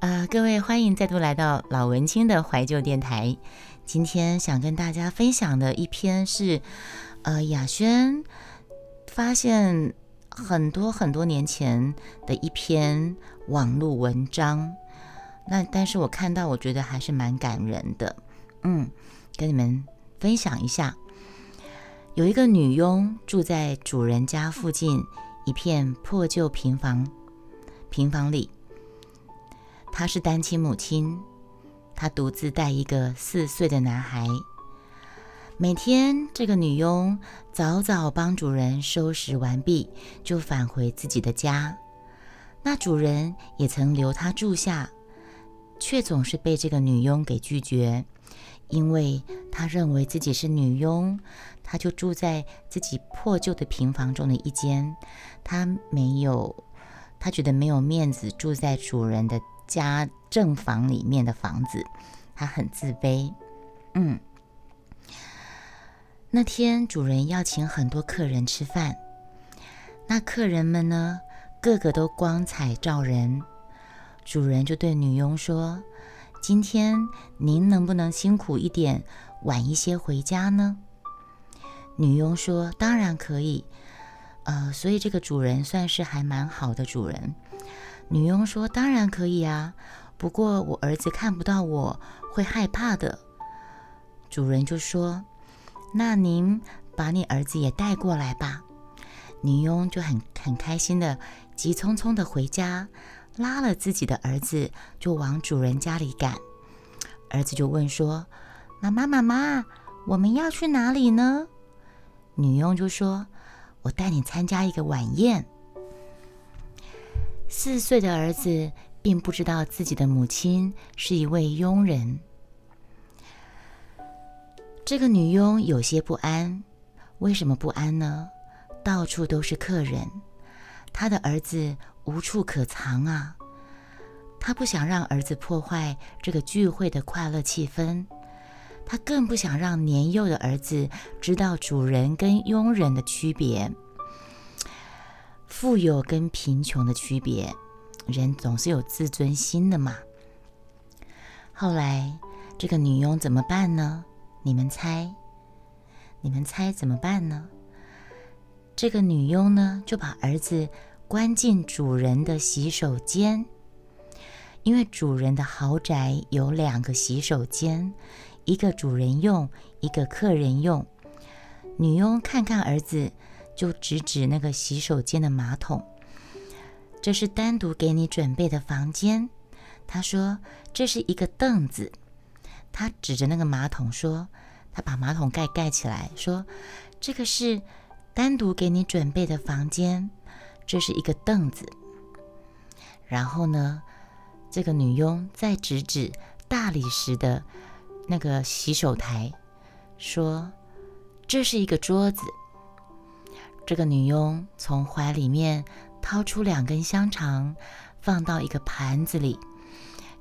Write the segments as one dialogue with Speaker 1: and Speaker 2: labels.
Speaker 1: 啊，各位欢迎再度来到老文青的怀旧电台。今天想跟大家分享的一篇是，呃，雅轩发现很多很多年前的一篇网络文章。那但是我看到，我觉得还是蛮感人的。嗯，跟你们分享一下，有一个女佣住在主人家附近一片破旧平房平房里。她是单亲母亲，她独自带一个四岁的男孩。每天，这个女佣早早帮主人收拾完毕，就返回自己的家。那主人也曾留她住下，却总是被这个女佣给拒绝，因为他认为自己是女佣，他就住在自己破旧的平房中的一间，他没有，他觉得没有面子住在主人的。家正房里面的房子，他很自卑。嗯，那天主人要请很多客人吃饭，那客人们呢，个个都光彩照人。主人就对女佣说：“今天您能不能辛苦一点，晚一些回家呢？”女佣说：“当然可以。”呃，所以这个主人算是还蛮好的主人。女佣说：“当然可以啊，不过我儿子看不到我会害怕的。”主人就说：“那您把你儿子也带过来吧。”女佣就很很开心的急匆匆的回家，拉了自己的儿子就往主人家里赶。儿子就问说：“妈妈妈妈，我们要去哪里呢？”女佣就说：“我带你参加一个晚宴。”四岁的儿子并不知道自己的母亲是一位佣人。这个女佣有些不安，为什么不安呢？到处都是客人，她的儿子无处可藏啊！她不想让儿子破坏这个聚会的快乐气氛，她更不想让年幼的儿子知道主人跟佣人的区别。富有跟贫穷的区别，人总是有自尊心的嘛。后来这个女佣怎么办呢？你们猜？你们猜怎么办呢？这个女佣呢，就把儿子关进主人的洗手间，因为主人的豪宅有两个洗手间，一个主人用，一个客人用。女佣看看儿子。就指指那个洗手间的马桶，这是单独给你准备的房间。他说这是一个凳子。他指着那个马桶说，他把马桶盖盖起来，说这个是单独给你准备的房间，这是一个凳子。然后呢，这个女佣再指指大理石的那个洗手台，说这是一个桌子。这个女佣从怀里面掏出两根香肠，放到一个盘子里，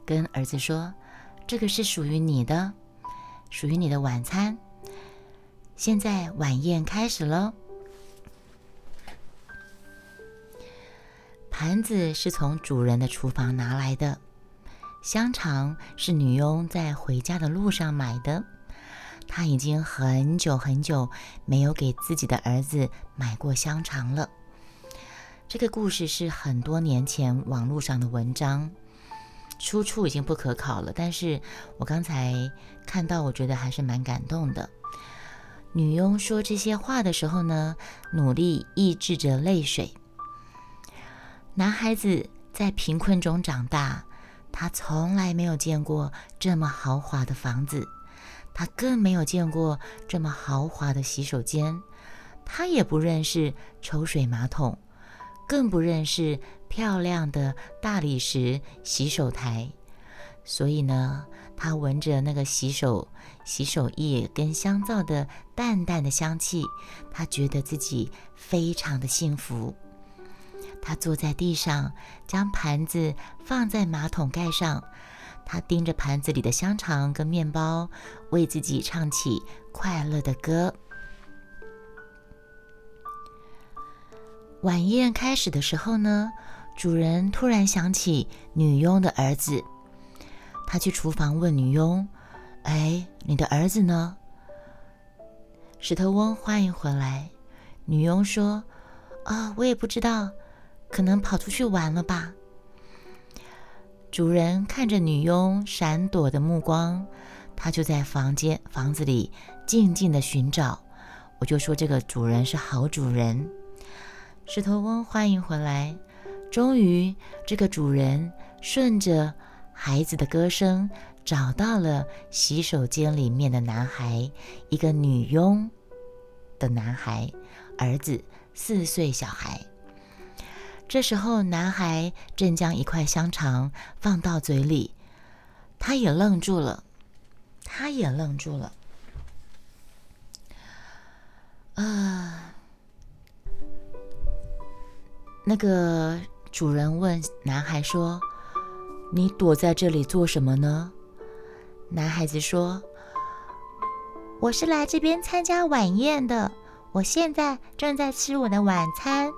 Speaker 1: 跟儿子说：“这个是属于你的，属于你的晚餐。现在晚宴开始喽。”盘子是从主人的厨房拿来的，香肠是女佣在回家的路上买的。他已经很久很久没有给自己的儿子买过香肠了。这个故事是很多年前网络上的文章，出处已经不可考了。但是我刚才看到，我觉得还是蛮感动的。女佣说这些话的时候呢，努力抑制着泪水。男孩子在贫困中长大，他从来没有见过这么豪华的房子。他更没有见过这么豪华的洗手间，他也不认识抽水马桶，更不认识漂亮的大理石洗手台。所以呢，他闻着那个洗手洗手液跟香皂的淡淡的香气，他觉得自己非常的幸福。他坐在地上，将盘子放在马桶盖上。他盯着盘子里的香肠跟面包，为自己唱起快乐的歌。晚宴开始的时候呢，主人突然想起女佣的儿子，他去厨房问女佣：“哎，你的儿子呢？”石头翁欢迎回来。女佣说：“啊，我也不知道，可能跑出去玩了吧。”主人看着女佣闪躲的目光，他就在房间房子里静静的寻找。我就说这个主人是好主人。石头翁欢迎回来。终于，这个主人顺着孩子的歌声找到了洗手间里面的男孩，一个女佣的男孩，儿子四岁小孩。这时候，男孩正将一块香肠放到嘴里，他也愣住了，他也愣住了。啊，那个。主人问男孩说：“你躲在这里做什么呢？”男孩子说：“我是来这边参加晚宴的，我现在正在吃我的晚餐。”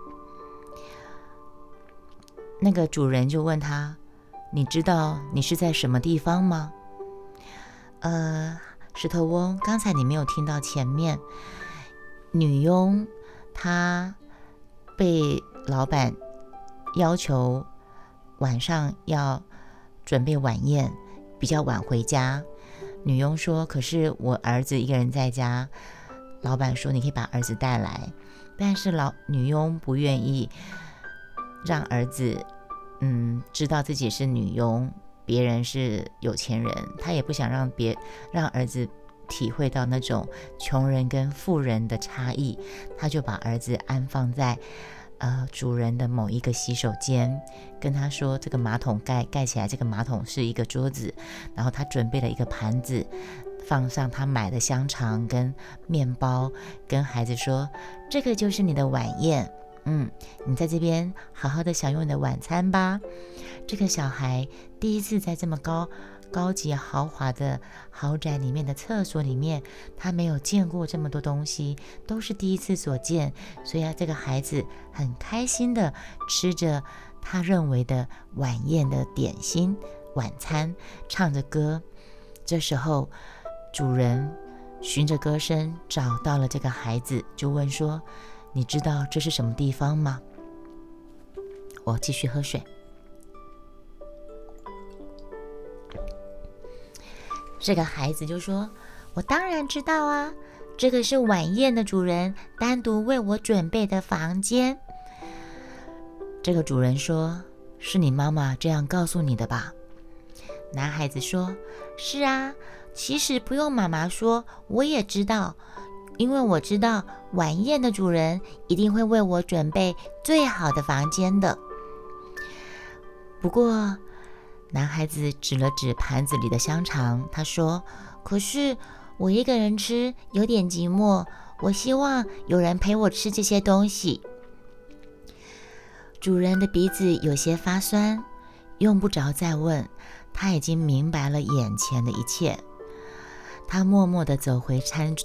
Speaker 1: 那个主人就问他：“你知道你是在什么地方吗？”呃，石头翁，刚才你没有听到前面，女佣她被老板。要求晚上要准备晚宴，比较晚回家。女佣说：“可是我儿子一个人在家。”老板说：“你可以把儿子带来。”但是老女佣不愿意让儿子嗯知道自己是女佣，别人是有钱人，他也不想让别让儿子体会到那种穷人跟富人的差异，他就把儿子安放在。呃，主人的某一个洗手间跟他说，这个马桶盖盖起来，这个马桶是一个桌子，然后他准备了一个盘子，放上他买的香肠跟面包，跟孩子说，这个就是你的晚宴，嗯，你在这边好好的享用你的晚餐吧。这个小孩第一次在这么高。高级豪华的豪宅里面的厕所里面，他没有见过这么多东西，都是第一次所见，所以啊，这个孩子很开心的吃着他认为的晚宴的点心晚餐，唱着歌。这时候，主人循着歌声找到了这个孩子，就问说：“你知道这是什么地方吗？”我继续喝水。这个孩子就说：“我当然知道啊，这个是晚宴的主人单独为我准备的房间。”这个主人说：“是你妈妈这样告诉你的吧？”男孩子说：“是啊，其实不用妈妈说，我也知道，因为我知道晚宴的主人一定会为我准备最好的房间的。”不过。男孩子指了指盘子里的香肠，他说：“可是我一个人吃有点寂寞，我希望有人陪我吃这些东西。”主人的鼻子有些发酸，用不着再问，他已经明白了眼前的一切。他默默地走回餐，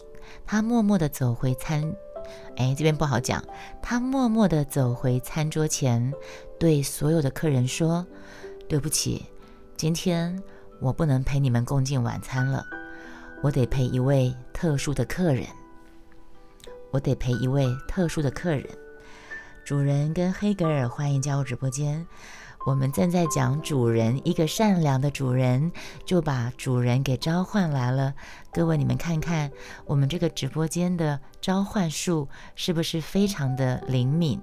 Speaker 1: 他默默地走回餐，哎，这边不好讲。他默默地走回餐桌前，对所有的客人说：“对不起。”今天我不能陪你们共进晚餐了，我得陪一位特殊的客人。我得陪一位特殊的客人。主人跟黑格尔欢迎加入直播间。我们正在讲主人，一个善良的主人就把主人给召唤来了。各位，你们看看我们这个直播间的召唤术是不是非常的灵敏？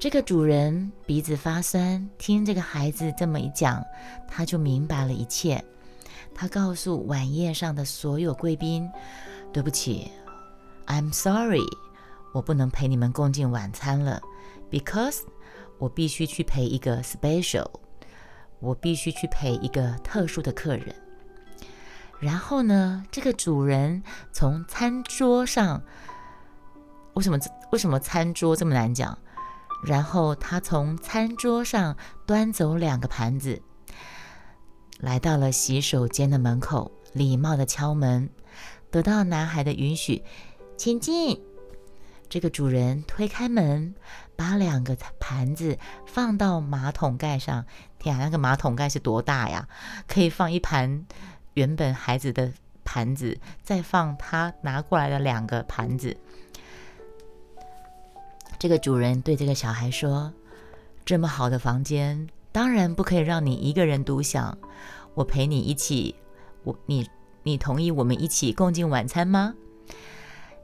Speaker 1: 这个主人鼻子发酸，听这个孩子这么一讲，他就明白了一切。他告诉晚宴上的所有贵宾：“对不起，I'm sorry，我不能陪你们共进晚餐了，because 我必须去陪一个 special，我必须去陪一个特殊的客人。”然后呢，这个主人从餐桌上，为什么为什么餐桌这么难讲？然后他从餐桌上端走两个盘子，来到了洗手间的门口，礼貌的敲门，得到男孩的允许，请进。这个主人推开门，把两个盘子放到马桶盖上。天啊，那个马桶盖是多大呀？可以放一盘原本孩子的盘子，再放他拿过来的两个盘子。这个主人对这个小孩说：“这么好的房间，当然不可以让你一个人独享。我陪你一起，我你你同意我们一起共进晚餐吗？”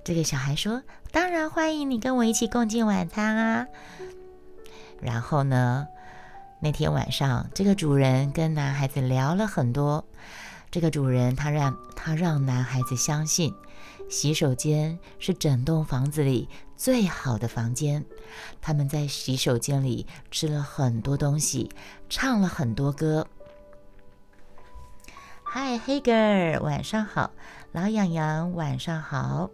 Speaker 1: 这个小孩说：“当然欢迎你跟我一起共进晚餐啊。”然后呢，那天晚上，这个主人跟男孩子聊了很多。这个主人他让他让男孩子相信，洗手间是整栋房子里。最好的房间，他们在洗手间里吃了很多东西，唱了很多歌。嗨，黑格尔，晚上好，老痒痒，晚上好，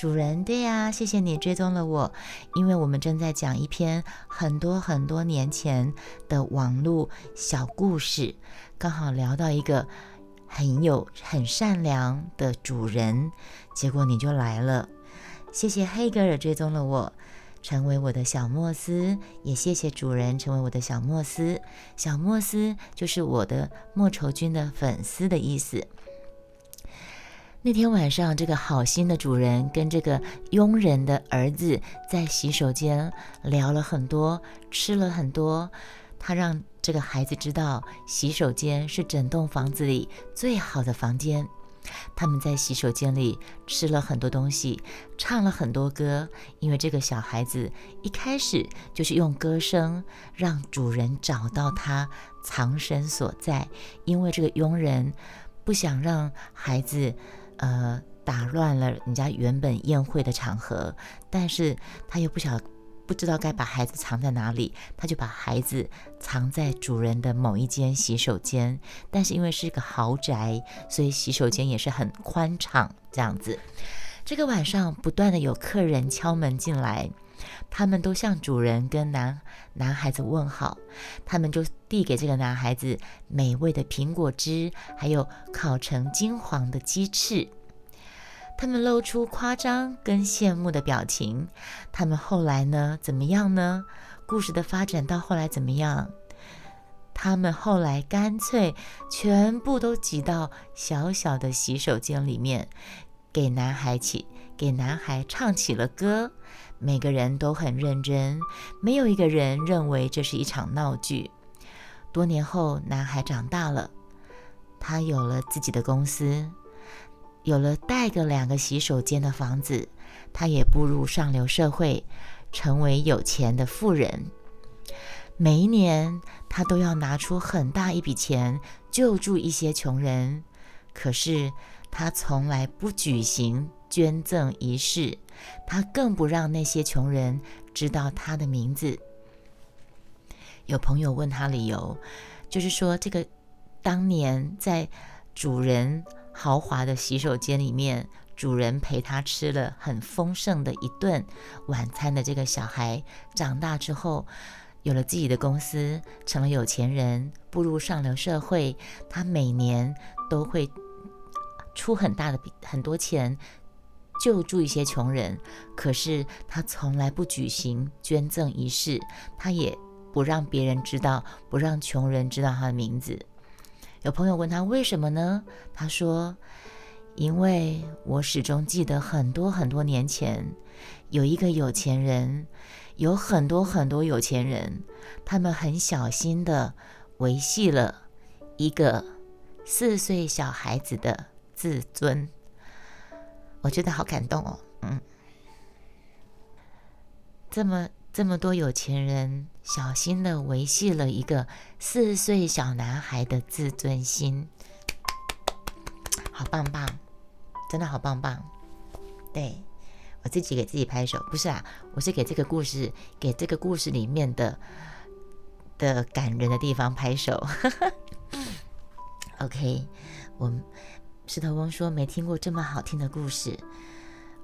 Speaker 1: 主人，对呀，谢谢你追踪了我，因为我们正在讲一篇很多很多年前的网络小故事，刚好聊到一个很有很善良的主人，结果你就来了。谢谢黑格尔追踪了我，成为我的小莫斯，也谢谢主人成为我的小莫斯。小莫斯就是我的莫愁君的粉丝的意思。那天晚上，这个好心的主人跟这个佣人的儿子在洗手间聊了很多，吃了很多。他让这个孩子知道，洗手间是整栋房子里最好的房间。他们在洗手间里吃了很多东西，唱了很多歌。因为这个小孩子一开始就是用歌声让主人找到他藏身所在。因为这个佣人不想让孩子，呃，打乱了人家原本宴会的场合，但是他又不晓。不知道该把孩子藏在哪里，他就把孩子藏在主人的某一间洗手间。但是因为是个豪宅，所以洗手间也是很宽敞。这样子，这个晚上不断的有客人敲门进来，他们都向主人跟男男孩子问好，他们就递给这个男孩子美味的苹果汁，还有烤成金黄的鸡翅。他们露出夸张跟羡慕的表情。他们后来呢？怎么样呢？故事的发展到后来怎么样？他们后来干脆全部都挤到小小的洗手间里面，给男孩起给男孩唱起了歌。每个人都很认真，没有一个人认为这是一场闹剧。多年后，男孩长大了，他有了自己的公司。有了带个两个洗手间的房子，他也步入上流社会，成为有钱的富人。每一年，他都要拿出很大一笔钱救助一些穷人。可是，他从来不举行捐赠仪式，他更不让那些穷人知道他的名字。有朋友问他理由，就是说这个当年在主人。豪华的洗手间里面，主人陪他吃了很丰盛的一顿晚餐的这个小孩，长大之后有了自己的公司，成了有钱人，步入上流社会。他每年都会出很大的笔很多钱救助一些穷人，可是他从来不举行捐赠仪式，他也不让别人知道，不让穷人知道他的名字。有朋友问他为什么呢？他说：“因为我始终记得很多很多年前，有一个有钱人，有很多很多有钱人，他们很小心的维系了一个四岁小孩子的自尊。”我觉得好感动哦，嗯，这么。这么多有钱人小心的维系了一个四岁小男孩的自尊心，好棒棒，真的好棒棒。对我自己给自己拍手，不是啊，我是给这个故事，给这个故事里面的的感人的地方拍手。OK，我石头翁说没听过这么好听的故事。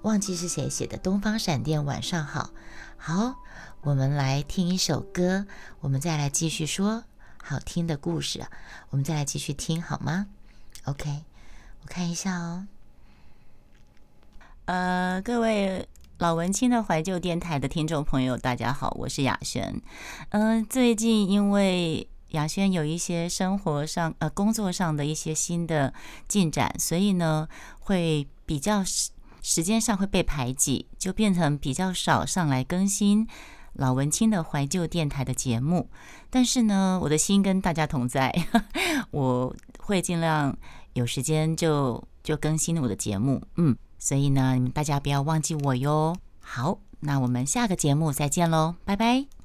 Speaker 1: 忘记是谁写的，《东方闪电》晚上好，好，我们来听一首歌，我们再来继续说好听的故事，我们再来继续听好吗？OK，我看一下哦。呃，各位老文青的怀旧电台的听众朋友，大家好，我是雅轩。嗯，最近因为雅轩有一些生活上、呃工作上的一些新的进展，所以呢，会比较时时间上会被排挤，就变成比较少上来更新老文青的怀旧电台的节目。但是呢，我的心跟大家同在，我会尽量有时间就就更新我的节目。嗯。所以呢，你们大家不要忘记我哟。好，那我们下个节目再见喽，拜拜。